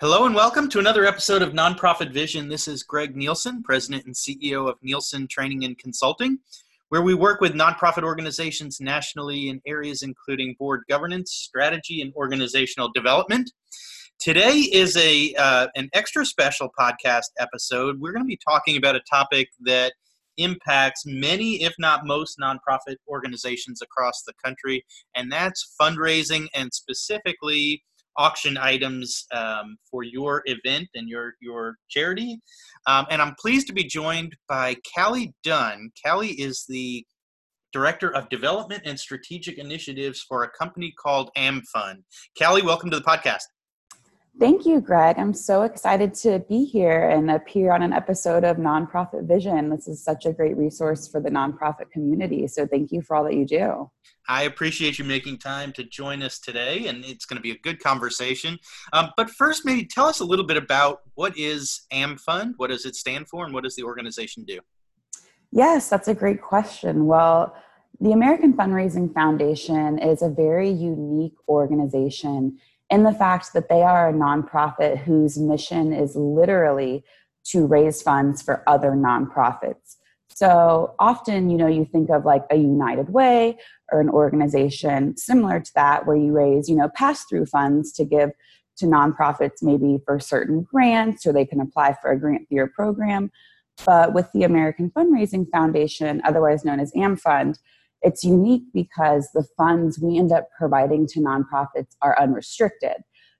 Hello and welcome to another episode of Nonprofit Vision. This is Greg Nielsen, President and CEO of Nielsen Training and Consulting, where we work with nonprofit organizations nationally in areas including board governance, strategy, and organizational development. Today is a uh, an extra special podcast episode. We're going to be talking about a topic that impacts many, if not most, nonprofit organizations across the country, and that's fundraising and specifically auction items um, for your event and your your charity. Um, and I'm pleased to be joined by Callie Dunn. Callie is the Director of Development and Strategic Initiatives for a company called AmFund. Callie, welcome to the podcast. Thank you, Greg. I'm so excited to be here and appear on an episode of Nonprofit Vision. This is such a great resource for the nonprofit community. So, thank you for all that you do. I appreciate you making time to join us today, and it's going to be a good conversation. Um, but first, maybe tell us a little bit about what is AmFund, what does it stand for, and what does the organization do? Yes, that's a great question. Well, the American Fundraising Foundation is a very unique organization in the fact that they are a nonprofit whose mission is literally to raise funds for other nonprofits. So often, you know, you think of like a United Way or an organization similar to that where you raise, you know, pass through funds to give to nonprofits maybe for certain grants or they can apply for a grant through your program. But with the American Fundraising Foundation, otherwise known as AmFund, it's unique because the funds we end up providing to nonprofits are unrestricted.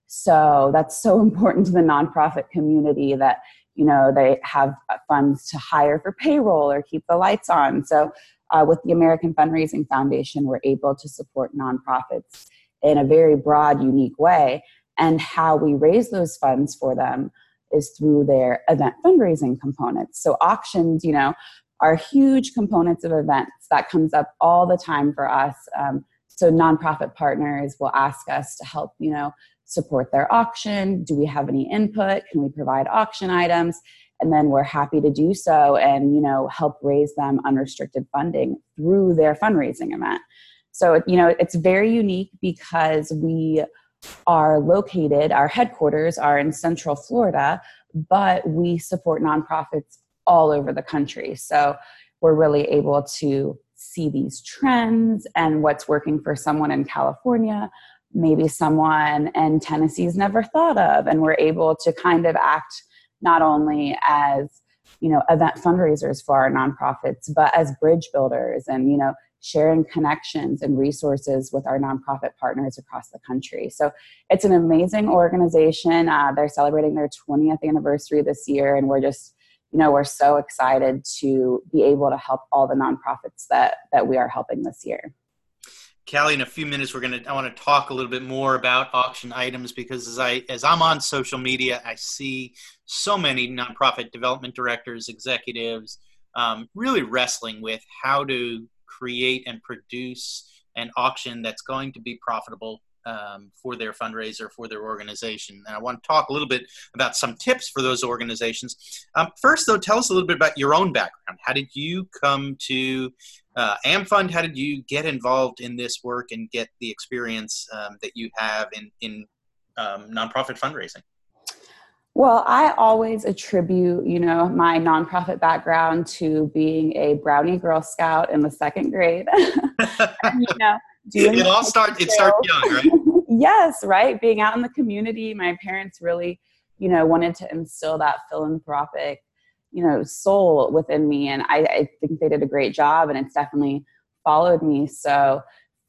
So that's so important to the nonprofit community that you know they have funds to hire for payroll or keep the lights on. So uh, with the American Fundraising Foundation, we're able to support nonprofits in a very broad, unique way. And how we raise those funds for them is through their event fundraising components. So auctions, you know, are huge components of events that comes up all the time for us. Um, so nonprofit partners will ask us to help you know support their auction. Do we have any input? Can we provide auction items? And then we're happy to do so and you know help raise them unrestricted funding through their fundraising event. So you know it's very unique because we are located our headquarters are in central florida but we support nonprofits all over the country. So we're really able to see these trends and what's working for someone in California, maybe someone in Tennessee's never thought of. And we're able to kind of act not only as you know event fundraisers for our nonprofits but as bridge builders and you know sharing connections and resources with our nonprofit partners across the country so it's an amazing organization uh, they're celebrating their 20th anniversary this year and we're just you know we're so excited to be able to help all the nonprofits that that we are helping this year Callie, in a few minutes, we're gonna. I want to talk a little bit more about auction items because as I as I'm on social media, I see so many nonprofit development directors, executives, um, really wrestling with how to create and produce an auction that's going to be profitable um, for their fundraiser, for their organization. And I want to talk a little bit about some tips for those organizations. Um, first, though, tell us a little bit about your own background. How did you come to uh, AmFund? How did you get involved in this work and get the experience um, that you have in, in um, nonprofit fundraising? Well, I always attribute, you know, my nonprofit background to being a brownie Girl Scout in the second grade. and, you know, doing it all starts it starts young right yes right? Being out in the community my parents really you know wanted to instill that philanthropic you know soul within me and I, I think they did a great job and it's definitely followed me. So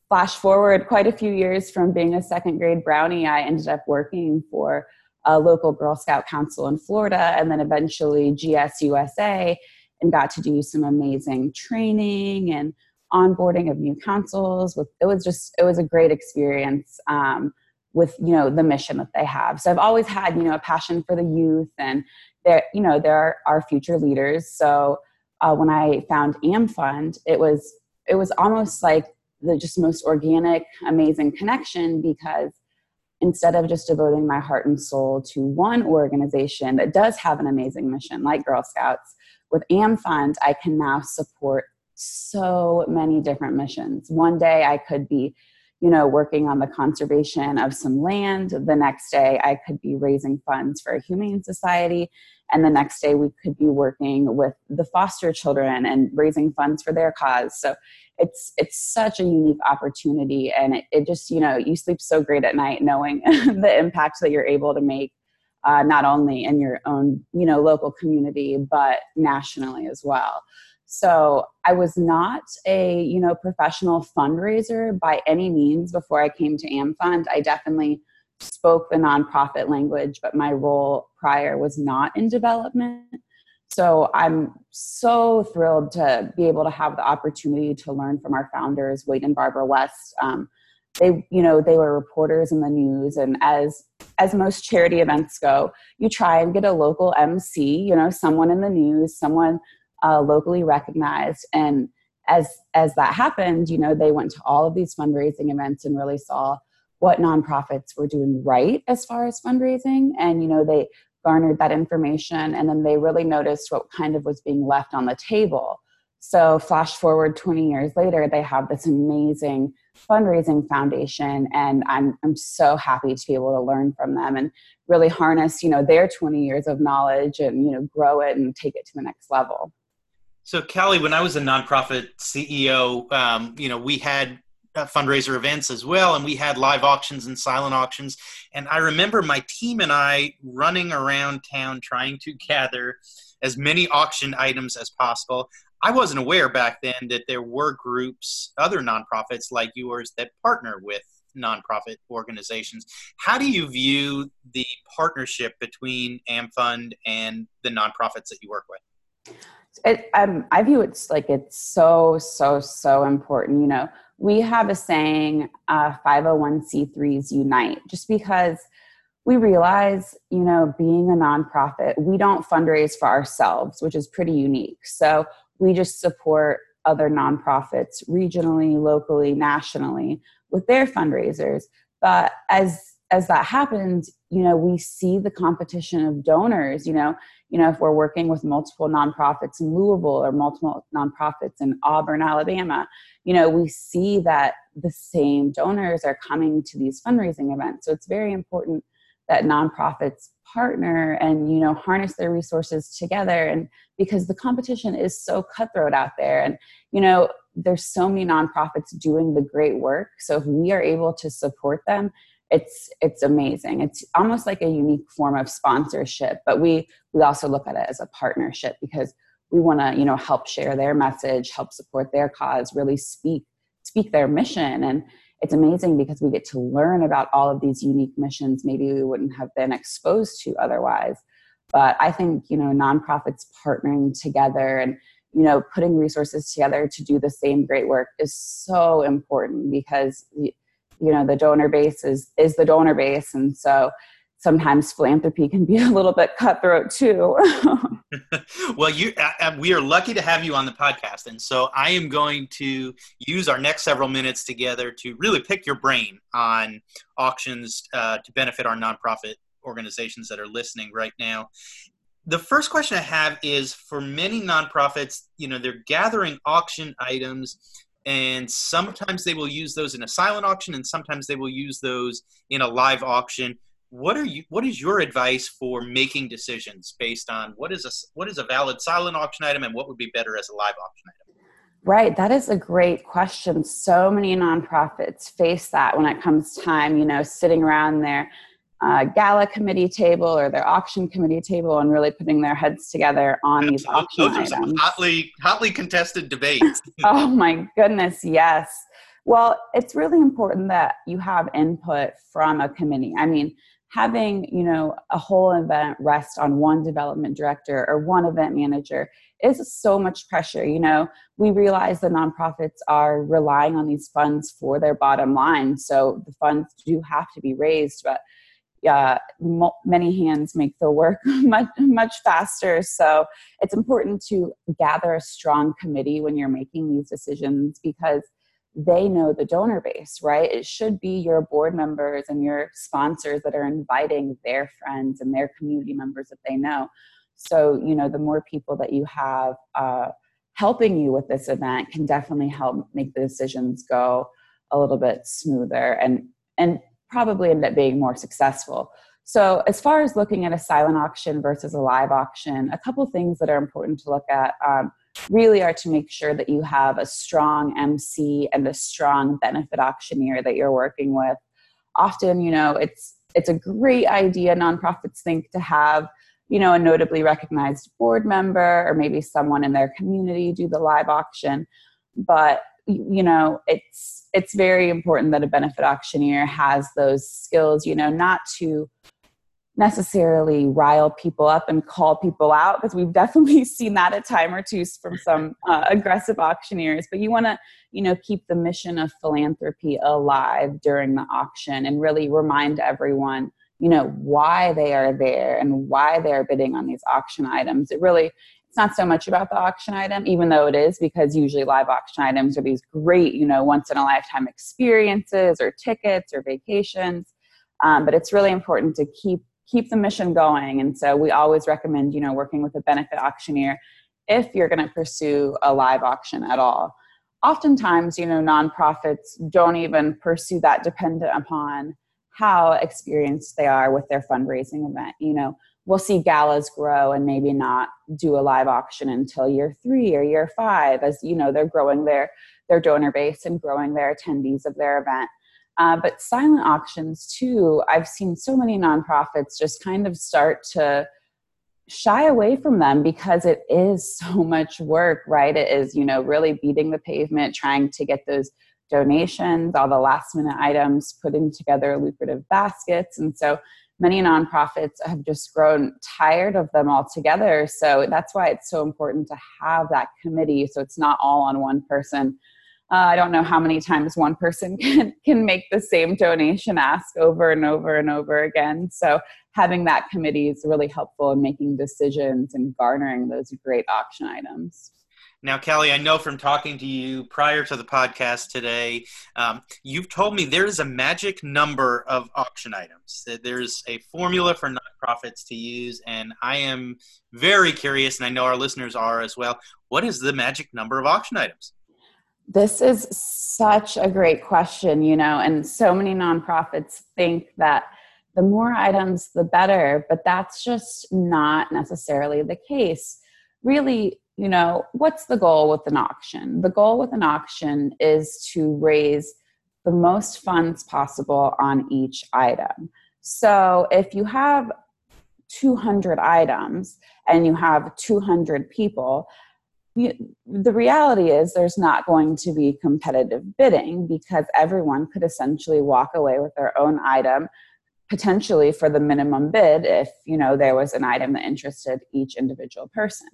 flash forward quite a few years from being a second grade brownie i ended up working for a local girl scout council in florida and then eventually gsusa and got to do some amazing training and onboarding of new councils with it was just it was a great experience um, with you know the mission that they have. So i've always had you know a passion for the youth and they're you know they're our future leaders. So uh, when i found amfund it was it was almost like the just most organic amazing connection because instead of just devoting my heart and soul to one organization that does have an amazing mission like girl scouts with amfund i can now support so many different missions. One day I could be, you know, working on the conservation of some land. The next day, I could be raising funds for a humane society. And the next day, we could be working with the foster children and raising funds for their cause. So it's it's such a unique opportunity, and it, it just you know you sleep so great at night knowing the impact that you're able to make, uh, not only in your own you know local community but nationally as well. So I was not a you know professional fundraiser by any means before I came to AmFund. I definitely spoke the nonprofit language, but my role prior was not in development. So I'm so thrilled to be able to have the opportunity to learn from our founders, Wade and Barbara West. Um, they, you know, they were reporters in the news, and as as most charity events go, you try and get a local MC, you know, someone in the news, someone uh, locally recognized. And as as that happened you know they went to all of these fundraising events and really saw what nonprofits were doing right as far as fundraising. And you know they garnered that information and then they really noticed what kind of was being left on the table. So flash forward 20 years later they have this amazing fundraising foundation and I'm I'm so happy to be able to learn from them and really harness, you know, their 20 years of knowledge and you know grow it and take it to the next level. So, Callie, when I was a nonprofit CEO, um, you know, we had uh, fundraiser events as well, and we had live auctions and silent auctions. And I remember my team and I running around town trying to gather as many auction items as possible. I wasn't aware back then that there were groups, other nonprofits like yours, that partner with nonprofit organizations. How do you view the partnership between AmFund and the nonprofits that you work with? It, um, I view it's like it's so so so important. You know, we have a saying, uh, 501c3s unite, just because we realize, you know, being a nonprofit, we don't fundraise for ourselves, which is pretty unique. So we just support other nonprofits regionally, locally, nationally with their fundraisers. But as as that happens, you know, we see the competition of donors, you know, you know, if we're working with multiple nonprofits in Louisville or multiple nonprofits in Auburn, Alabama, you know, we see that the same donors are coming to these fundraising events. So it's very important that nonprofits partner and you know harness their resources together and because the competition is so cutthroat out there and you know there's so many nonprofits doing the great work so if we are able to support them it's it's amazing. It's almost like a unique form of sponsorship but we we also look at it as a partnership because we want to you know help share their message help support their cause really speak speak their mission. And it's amazing because we get to learn about all of these unique missions maybe we wouldn't have been exposed to otherwise. But i think you know nonprofits partnering together and you know putting resources together to do the same great work is so important because you know the donor base is is the donor base. And so sometimes philanthropy can be a little bit cutthroat too. Well you uh, uh, we are lucky to have you on the podcast. And so i am going to use our next several minutes together to really pick your brain on auctions uh, to benefit our nonprofit organizations that are listening right now. The first question i have is for many nonprofits you know they're gathering auction items and sometimes they will use those in a silent auction and sometimes they will use those in a live auction. What are you what is your advice for making decisions based on what is a what is a valid silent auction item and what would be better as a live auction item? Right that is a great question. So many nonprofits face that when it comes time you know sitting around there uh, gala committee table or their auction committee table and really putting their heads together on these auction Those are. Some hotly, hotly contested debates. oh my goodness, yes. Well, it's really important that you have input from a committee. I mean, having you know a whole event rest on one development director or one event manager is so much pressure you know we realize the nonprofits are relying on these funds for their bottom line so the funds do have to be raised but uh, many hands make the work much much faster. So it's important to gather a strong committee when you're making these decisions because they know the donor base, right? It should be your board members and your sponsors that are inviting their friends and their community members that they know. So you know, the more people that you have uh, helping you with this event can definitely help make the decisions go a little bit smoother and and probably end up being more successful. So, as far as looking at a silent auction versus a live auction, a couple things that are important to look at um, really are to make sure that you have a strong MC and a strong benefit auctioneer that you're working with. Often, you know, it's it's a great idea nonprofits think to have you know a notably recognized board member or maybe someone in their community do the live auction but you know it's it's very important that a benefit auctioneer has those skills you know not to necessarily rile people up and call people out because we've definitely seen that a time or two from some uh, aggressive auctioneers. But you want to you know keep the mission of philanthropy alive during the auction and really remind everyone you know why they are there and why they're bidding on these auction items. It really it's not so much about the auction item even though it is because usually live auction items are these great you know once in a lifetime experiences or tickets or vacations um, but it's really important to keep keep the mission going. And so we always recommend, you know, working with a benefit auctioneer if you're going to pursue a live auction at all. Oftentimes, you know, nonprofits don't even pursue that dependent upon how experienced they are with their fundraising event. You know, we'll see galas grow and maybe not do a live auction until year three or year five as you know they're growing their their donor base and growing their attendees of their event uh, but silent auctions, too, I've seen so many nonprofits just kind of start to shy away from them because it is so much work, right? It is, you know, really beating the pavement, trying to get those donations, all the last minute items, putting together lucrative baskets. And so many nonprofits have just grown tired of them altogether. So that's why it's so important to have that committee so it's not all on one person uh, I don't know how many times one person can can make the same donation ask over and over and over again. So having that committee is really helpful in making decisions and garnering those great auction items. Now, Callie, I know from talking to you prior to the podcast today, um, you've told me there's a magic number of auction items. That there's a formula for nonprofits to use, and I am very curious, and I know our listeners are as well. What is the magic number of auction items? This is such a great question, you know, and so many nonprofits think that the more items, the better, but that's just not necessarily the case. Really, you know, what's the goal with an auction? The goal with an auction is to raise the most funds possible on each item. So if you have 200 items and you have 200 people, the reality is there's not going to be competitive bidding because everyone could essentially walk away with their own item potentially for the minimum bid if you know there was an item that interested each individual person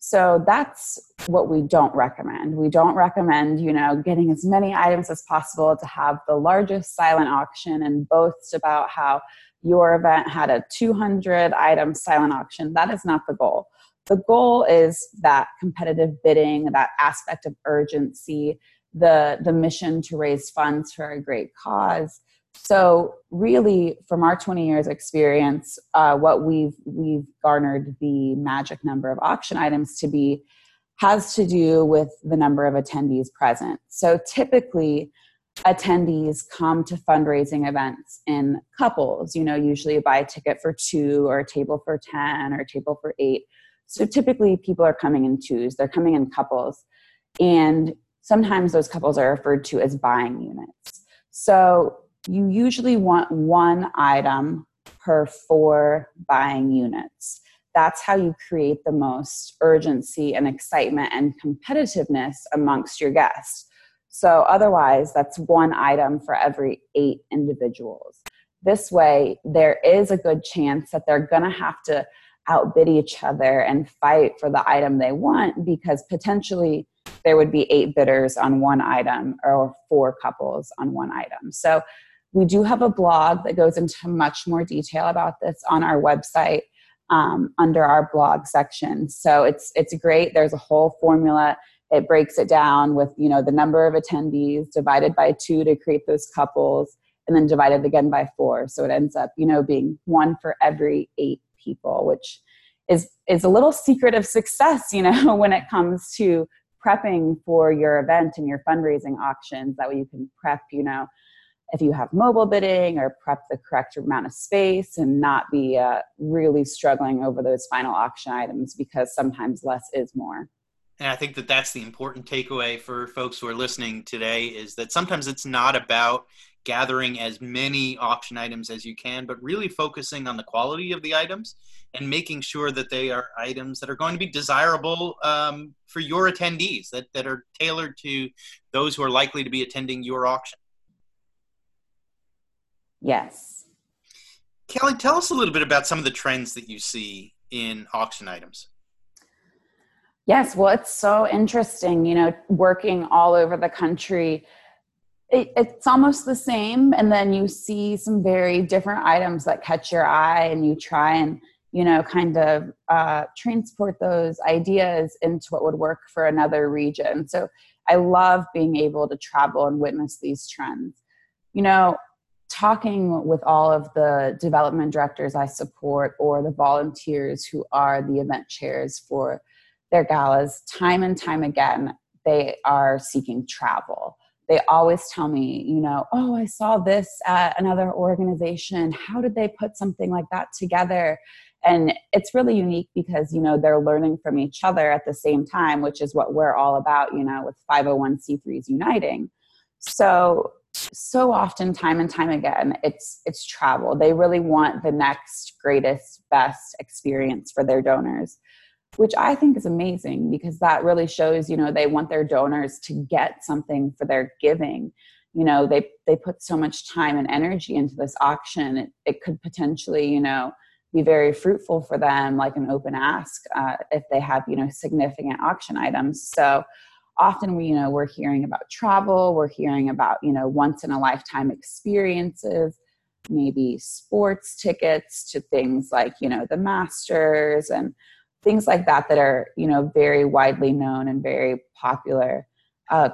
so that's what we don't recommend we don't recommend you know getting as many items as possible to have the largest silent auction and boast about how your event had a 200 item silent auction that is not the goal the goal is that competitive bidding, that aspect of urgency, the, the mission to raise funds for a great cause. So, really, from our 20 years experience, uh, what we've we've garnered the magic number of auction items to be has to do with the number of attendees present. So, typically, attendees come to fundraising events in couples. You know, usually you buy a ticket for two, or a table for ten, or a table for eight. So typically, people are coming in twos, they're coming in couples. And sometimes those couples are referred to as buying units. So you usually want one item per four buying units. That's how you create the most urgency and excitement and competitiveness amongst your guests. So, otherwise, that's one item for every eight individuals. This way, there is a good chance that they're going to have to outbid each other and fight for the item they want because potentially there would be eight bidders on one item or four couples on one item. So we do have a blog that goes into much more detail about this on our website um, under our blog section. So it's it's great. There's a whole formula. It breaks it down with you know the number of attendees divided by two to create those couples, and then divided again by four. So it ends up you know being one for every eight people, which is is a little secret of success, you know, when it comes to prepping for your event and your fundraising auctions. That way you can prep, you know, if you have mobile bidding or prep the correct amount of space and not be uh, really struggling over those final auction items because sometimes less is more. And I think that that's the important takeaway for folks who are listening today is that sometimes it's not about gathering as many auction items as you can, but really focusing on the quality of the items and making sure that they are items that are going to be desirable um, for your attendees, that, that are tailored to those who are likely to be attending your auction. Yes. Callie, tell us a little bit about some of the trends that you see in auction items. Yes, well, it's so interesting, you know, working all over the country. It, it's almost the same, and then you see some very different items that catch your eye, and you try and, you know, kind of uh, transport those ideas into what would work for another region. So I love being able to travel and witness these trends. You know, talking with all of the development directors I support or the volunteers who are the event chairs for their galas, time and time again, they are seeking travel. They always tell me, you know, oh, I saw this at another organization. How did they put something like that together? And it's really unique because, you know, they're learning from each other at the same time, which is what we're all about, you know, with 501c3s uniting. So so often time and time again it's it's travel. They really want the next greatest best experience for their donors which i think is amazing because that really shows you know they want their donors to get something for their giving. You know they they put so much time and energy into this auction. It, it could potentially you know be very fruitful for them like an open ask uh, if they have you know significant auction items. So often we you know we're hearing about travel we're hearing about you know once in a lifetime experiences maybe sports tickets to things like you know the masters and things like that that are you know very widely known and very popular. Uh,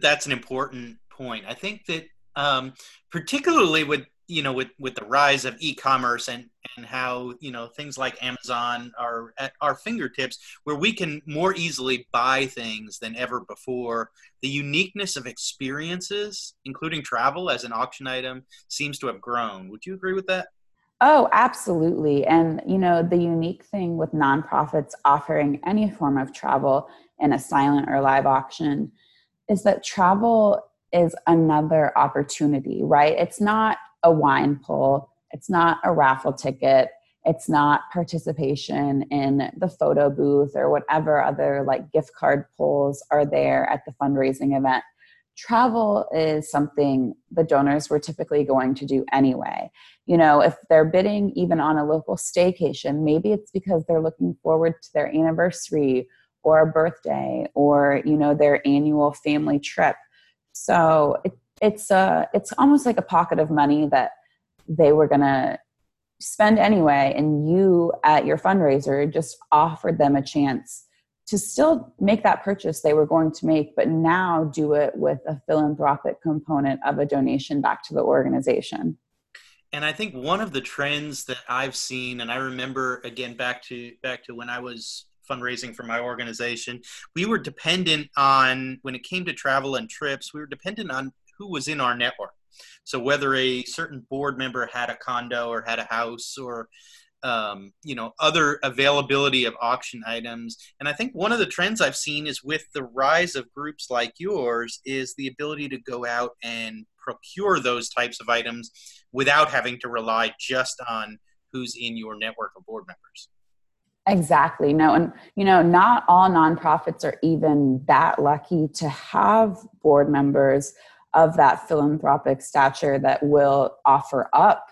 that's an important point. I think that um, particularly with you know with with the rise of e-commerce and and how you know things like amazon are at our fingertips where we can more easily buy things than ever before. The uniqueness of experiences including travel as an auction item seems to have grown. Would you agree with that? Oh absolutely. And you know the unique thing with nonprofits offering any form of travel in a silent or live auction is that travel is another opportunity right? It's not a wine pull, it's not a raffle ticket, it's not participation in the photo booth or whatever other like gift card pulls are there at the fundraising event. Travel is something the donors were typically going to do anyway. You know, if they're bidding even on a local staycation, maybe it's because they're looking forward to their anniversary or a birthday or, you know, their annual family trip. So it's uh it's almost like a pocket of money that they were to spend anyway and you at your fundraiser just offered them a chance to still make that purchase they were going to make but now do it with a philanthropic component of a donation back to the organization. And i think one of the trends that i've seen and i remember again back to back to when i was fundraising for my organization we were dependent on when it came to travel and trips we were dependent on who was in our network. So whether a certain board member had a condo or had a house or um, you know other availability of auction items and i think one of the trends i've seen is with the rise of groups like yours is the ability to go out and procure those types of items without having to rely just on who's in your network of board members Exactly. No, and you know, not all nonprofits are even that lucky to have board members of that philanthropic stature that will offer up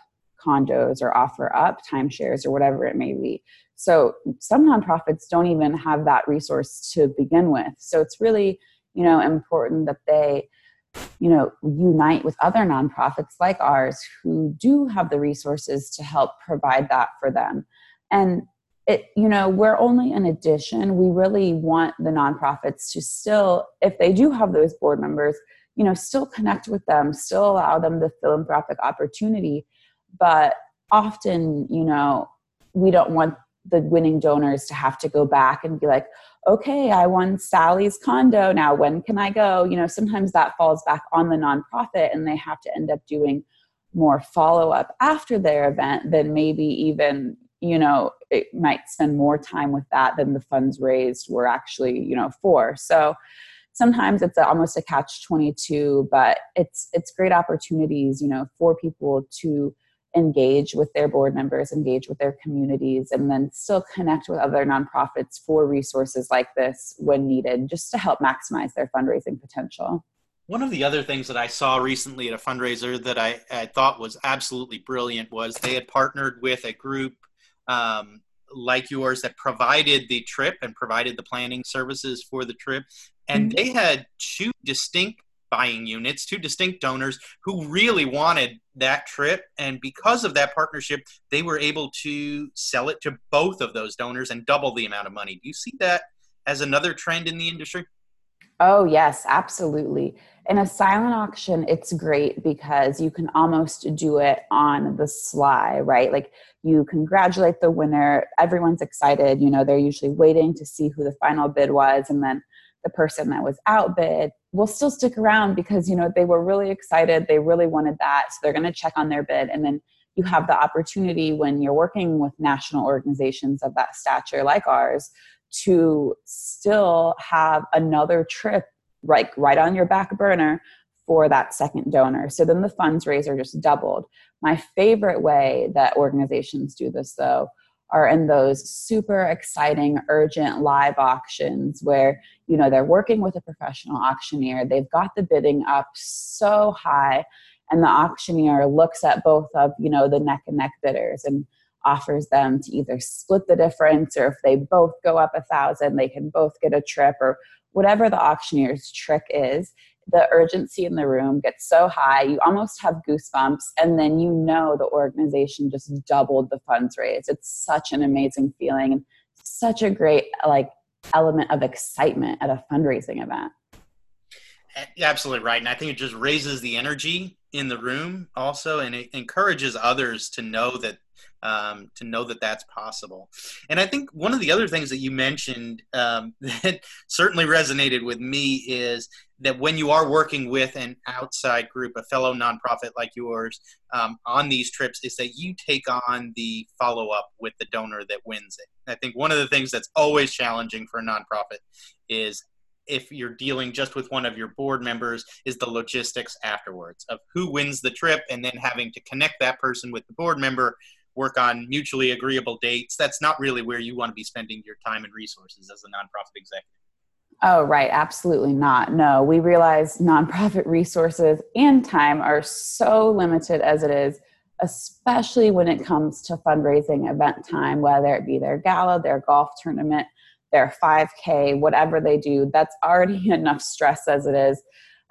condos or offer up timeshares or whatever it may be. So some nonprofits don't even have that resource to begin with. So it's really, you know, important that they, you know, unite with other nonprofits like ours who do have the resources to help provide that for them. And it, you know, we're only an addition. We really want the nonprofits to still, if they do have those board members, you know still connect with them still allow them the philanthropic opportunity but often you know we don't want the winning donors to have to go back and be like, okay, I won Sally's condo. Now, when can I go? You know, sometimes that falls back on the nonprofit and they have to end up doing more follow up after their event than maybe even, you know, it might spend more time with that than the funds raised were actually, you know, for. So sometimes it's almost a catch 22, but it's, it's great opportunities, you know, for people to engage with their board members, engage with their communities, and then still connect with other nonprofits for resources like this when needed, just to help maximize their fundraising potential. One of the other things that I saw recently at a fundraiser that I, I thought was absolutely brilliant was they had partnered with a group um, like yours that provided the trip and provided the planning services for the trip. And mm-hmm. they had two distinct buying units, two distinct donors who really wanted that trip. And because of that partnership, they were able to sell it to both of those donors and double the amount of money. Do you see that as another trend in the industry? Oh, yes, absolutely. In a silent auction, it's great because you can almost do it on the sly, right? Like you congratulate the winner, everyone's excited, you know, they're usually waiting to see who the final bid was, and then the person that was outbid will still stick around because you know they were really excited they really wanted that so they're going to check on their bid and then you have the opportunity when you're working with national organizations of that stature like ours to still have another trip like right on your back burner for that second donor. So then the funds raised just doubled. My favorite way that organizations do this though are in those super exciting urgent live auctions where you know they're working with a professional auctioneer. They've got the bidding up so high and the auctioneer looks at both of you know the neck and neck bidders and offers them to either split the difference or if they both go up a thousand they can both get a trip or whatever the auctioneer's trick is the urgency in the room gets so high you almost have goosebumps and then you know the organization just doubled the funds raised it's such an amazing feeling and such a great like element of excitement at a fundraising event absolutely right and i think it just raises the energy in the room also and it encourages others to know that um, to know that that's possible. And I think one of the other things that you mentioned um, that certainly resonated with me is that when you are working with an outside group, a fellow nonprofit like yours, um, on these trips, is that you take on the follow up with the donor that wins it. I think one of the things that's always challenging for a nonprofit is if you're dealing just with one of your board members is the logistics afterwards of who wins the trip and then having to connect that person with the board member work on mutually agreeable dates. That's not really where you want to be spending your time and resources as a nonprofit executive. Oh, right. Absolutely not. No, we realize nonprofit resources and time are so limited as it is, especially when it comes to fundraising event time, whether it be their gala, their golf tournament, their 5K, whatever they do. That's already enough stress as it is.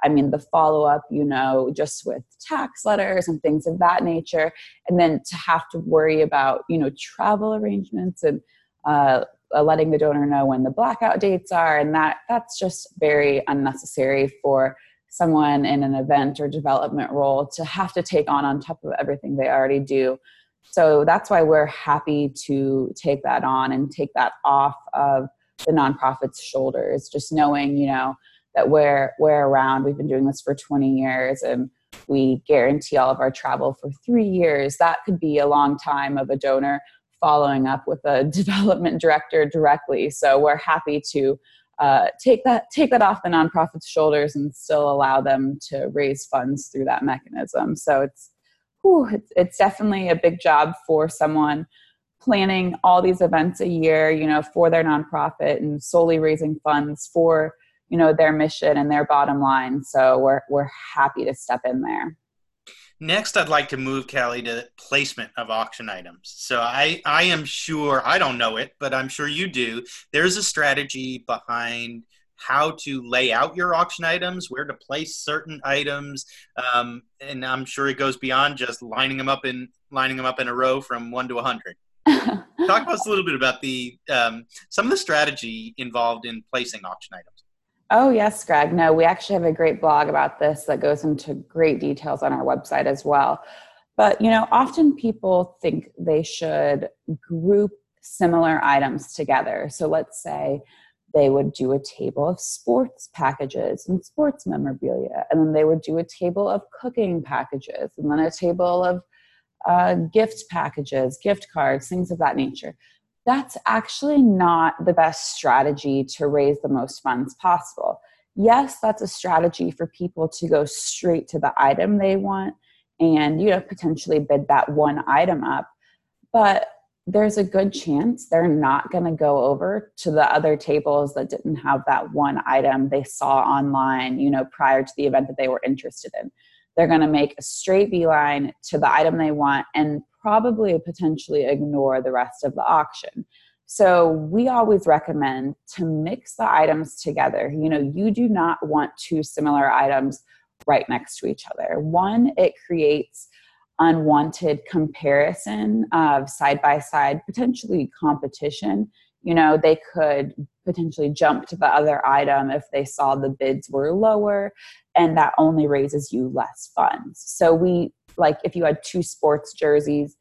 I mean, the follow up, you know, just with tax letters and things of that nature. And then to have to worry about, you know, travel arrangements and uh, letting the donor know when the blackout dates are. And that that's just very unnecessary for someone in an event or development role to have to take on on top of everything they already do. So that's why we're happy to take that on and take that off of the nonprofit's shoulders, just knowing, you know, that we're we're around. We've been doing this for 20 years and we guarantee all of our travel for three years. That could be a long time of a donor following up with a development director directly. So we're happy to uh, take that take that off the nonprofit's shoulders and still allow them to raise funds through that mechanism. So it's whew, it's, it's definitely a big job for someone planning all these events a year, you know, for their nonprofit and solely raising funds for you know their mission and their bottom line. So we're we're happy to step in there. Next i'd like to move callie to placement of auction items. So i i am sure i don't know it but i'm sure you do. There's a strategy behind how to lay out your auction items where to place certain items um, and i'm sure it goes beyond just lining them up in lining them up in a row from one to a 100 talk to us a little bit about the um, some of the strategy involved in placing auction items Oh, yes, Greg. No, we actually have a great blog about this that goes into great details on our website as well. But, you know, often people think they should group similar items together. So let's say they would do a table of sports packages and sports memorabilia, and then they would do a table of cooking packages, and then a table of uh, gift packages, gift cards, things of that nature. That's actually not the best strategy to raise the most funds possible. Yes, that's a strategy for people to go straight to the item they want and you know potentially bid that one item up but there's a good chance they're not going to go over to the other tables that didn't have that one item they saw online you know prior to the event that they were interested in. They're going to make a straight beeline to the item they want and probably potentially ignore the rest of the auction. So we always recommend to mix the items together. You know you do not want two similar items right next to each other. One, it creates unwanted comparison of side by side, potentially competition. You know, they could potentially jump to the other item if they saw the bids were lower, and that only raises you less funds. So, we like if you had two sports jerseys,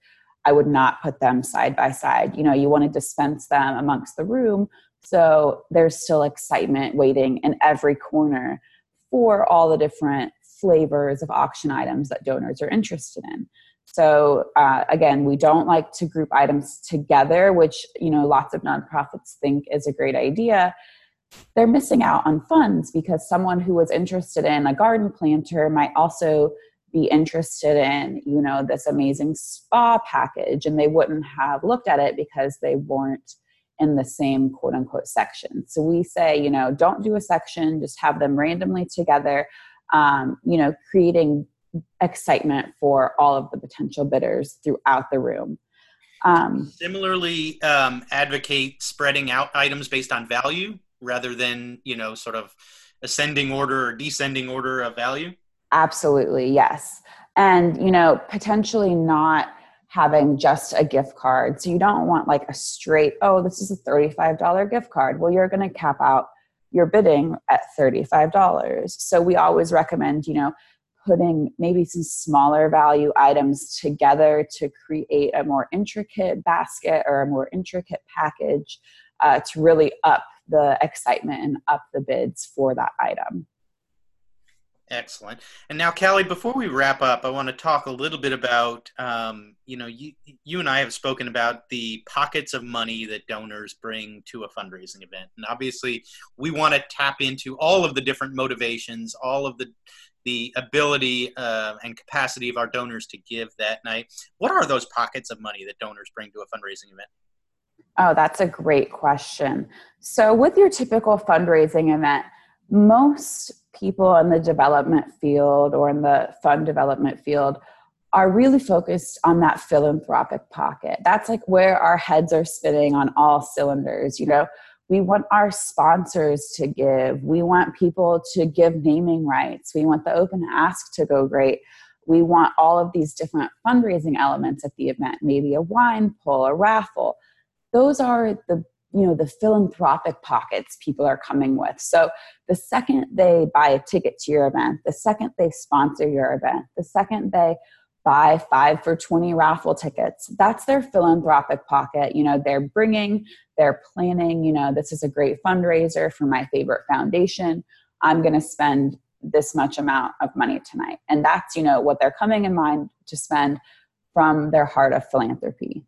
I would not put them side by side. You know, you want to dispense them amongst the room. So there's still excitement waiting in every corner for all the different flavors of auction items that donors are interested in. So uh, again we don't like to group items together which you know lots of nonprofits think is a great idea. They're missing out on funds because someone who was interested in a garden planter might also be interested in you know this amazing spa package and they wouldn't have looked at it because they weren't in the same quote unquote section. So we say, you know, don't do a section, just have them randomly together, um, you know, creating excitement for all of the potential bidders throughout the room. Um, Similarly, um, advocate spreading out items based on value rather than, you know, sort of ascending order or descending order of value. Absolutely, yes. And, you know, potentially not having just a gift card. So you don't want like a straight, oh, this is a $35 gift card. Well, you're going to cap out your bidding at $35. So we always recommend, you know, putting maybe some smaller value items together to create a more intricate basket or a more intricate package uh, to really up the excitement and up the bids for that item. Excellent. And now, Callie, before we wrap up, I want to talk a little bit about, um, you know, you, you and I have spoken about the pockets of money that donors bring to a fundraising event. And obviously, we want to tap into all of the different motivations, all of the, the ability uh, and capacity of our donors to give that night. What are those pockets of money that donors bring to a fundraising event? Oh, that's a great question. So, with your typical fundraising event, most people in the development field or in the fund development field are really focused on that philanthropic pocket. That's like where our heads are spinning on all cylinders. You know, we want our sponsors to give, we want people to give naming rights, we want the open ask to go great. We want all of these different fundraising elements at the event, maybe a wine pull, a raffle. Those are the you know the philanthropic pockets people are coming with. So the second they buy a ticket to your event the second they sponsor your event the second they buy five for 20 raffle tickets that's their philanthropic pocket. You know they're bringing they're planning you know this is a great fundraiser for my favorite foundation. I'm going to spend this much amount of money tonight. And that's you know what they're coming in mind to spend from their heart of philanthropy.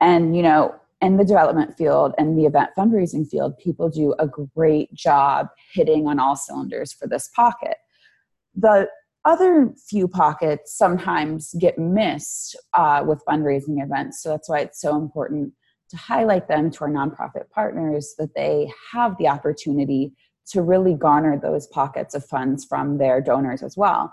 And you know in the development field and the event fundraising field, people do a great job hitting on all cylinders for this pocket. The other few pockets sometimes get missed uh, with fundraising events. So that's why it's so important to highlight them to our nonprofit partners that they have the opportunity to really garner those pockets of funds from their donors as well.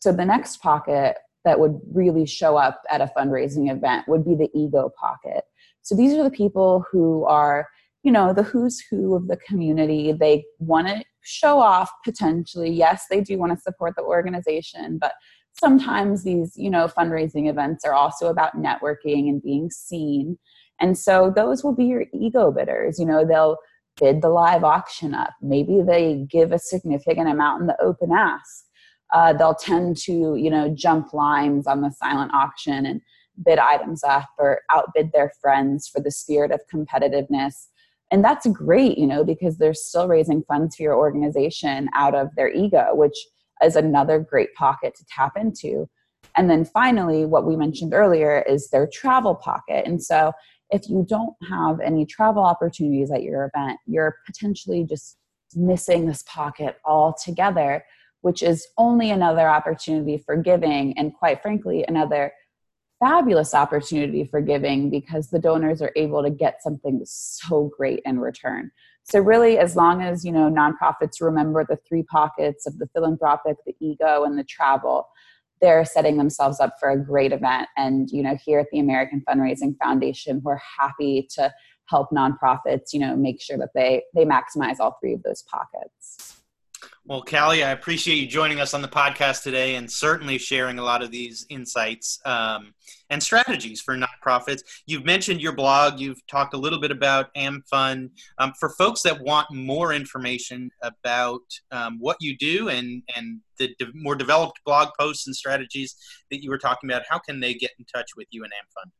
So the next pocket that would really show up at a fundraising event would be the ego pocket. So these are the people who are, you know, the who's who of the community. They want to show off potentially. Yes, they do want to support the organization, but sometimes these, you know, fundraising events are also about networking and being seen. And so those will be your ego bidders. You know, they'll bid the live auction up. Maybe they give a significant amount in the open ask. Uh, they'll tend to, you know, jump lines on the silent auction and bid items up or outbid their friends for the spirit of competitiveness. And that's great, you know, because they're still raising funds for your organization out of their ego, which is another great pocket to tap into. And then finally, what we mentioned earlier is their travel pocket. And so if you don't have any travel opportunities at your event, you're potentially just missing this pocket altogether, which is only another opportunity for giving, and quite frankly, another fabulous opportunity for giving because the donors are able to get something so great in return. So really, as long as you know nonprofits remember the three pockets of the philanthropic, the ego, and the travel, they're setting themselves up for a great event. And you know, here at the American Fundraising Foundation, we're happy to help nonprofits, you know, make sure that they they maximize all three of those pockets. Well, Callie, I appreciate you joining us on the podcast today and certainly sharing a lot of these insights um, and strategies for nonprofits. You've mentioned your blog, you've talked a little bit about AmFund. Um, for folks that want more information about um, what you do and, and the de- more developed blog posts and strategies that you were talking about, how can they get in touch with you and AmFund?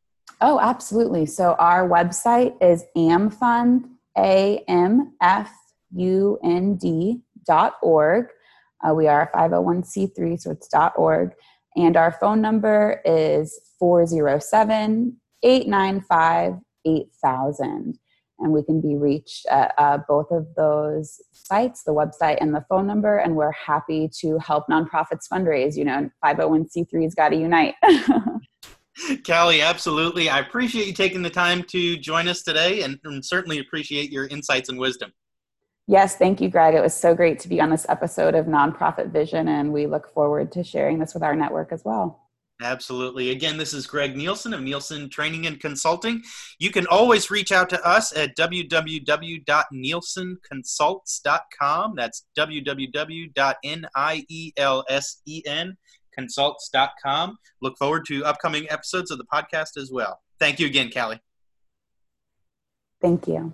Oh, absolutely. So our website is amfund, A-M-F-U-N-D dot org. Uh, we are a 501c3, so it's dot org. And our phone number is 407 895 8000. And we can be reached at uh, both of those sites, the website and the phone number. And we're happy to help nonprofits fundraise. You know, 501c3's got to unite. Callie, absolutely. I appreciate you taking the time to join us today and, and, certainly appreciate your insights and wisdom. Yes, thank you, Greg. It was so great to be on this episode of Nonprofit Vision, and we look forward to sharing this with our network as well. Absolutely. Again, this is Greg Nielsen of Nielsen Training and Consulting. You can always reach out to us at www.nielsenconsults.com. That's www.nielsen consults.com. Look forward to upcoming episodes of the podcast as well. Thank you again, Callie. Thank you.